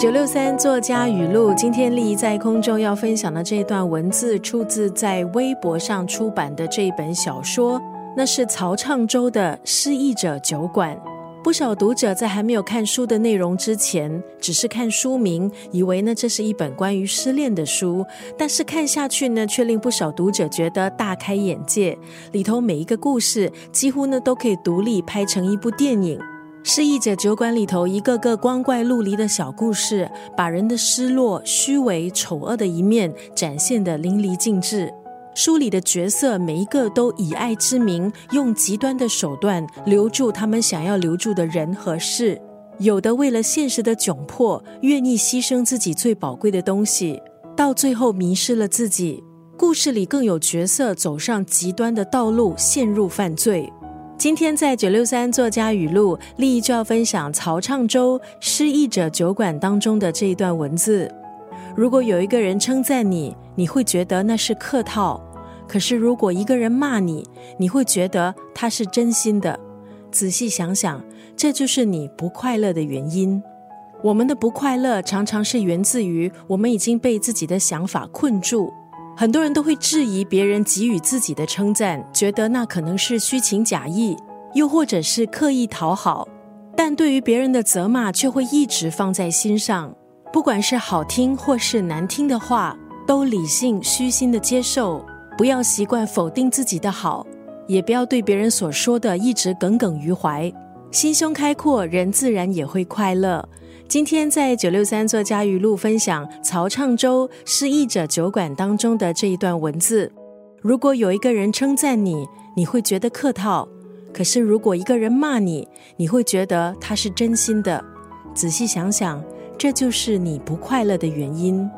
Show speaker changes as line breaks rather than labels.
九六三作家语录，今天立在空中要分享的这段文字，出自在微博上出版的这一本小说，那是曹畅洲的《失忆者酒馆》。不少读者在还没有看书的内容之前，只是看书名，以为呢这是一本关于失恋的书。但是看下去呢，却令不少读者觉得大开眼界。里头每一个故事，几乎呢都可以独立拍成一部电影。失忆者酒馆里头一个个光怪陆离的小故事，把人的失落、虚伪、丑恶的一面展现得淋漓尽致。书里的角色每一个都以爱之名，用极端的手段留住他们想要留住的人和事。有的为了现实的窘迫，愿意牺牲自己最宝贵的东西，到最后迷失了自己。故事里更有角色走上极端的道路，陷入犯罪。今天在九六三作家语录，立意就要分享曹畅洲《失忆者酒馆》当中的这一段文字。如果有一个人称赞你，你会觉得那是客套；可是如果一个人骂你，你会觉得他是真心的。仔细想想，这就是你不快乐的原因。我们的不快乐常常是源自于我们已经被自己的想法困住。很多人都会质疑别人给予自己的称赞，觉得那可能是虚情假意，又或者是刻意讨好。但对于别人的责骂，却会一直放在心上。不管是好听或是难听的话，都理性虚心的接受，不要习惯否定自己的好，也不要对别人所说的一直耿耿于怀。心胸开阔，人自然也会快乐。今天在九六三作家语录分享曹畅周《失意者酒馆》当中的这一段文字：如果有一个人称赞你，你会觉得客套；可是如果一个人骂你，你会觉得他是真心的。仔细想想，这就是你不快乐的原因。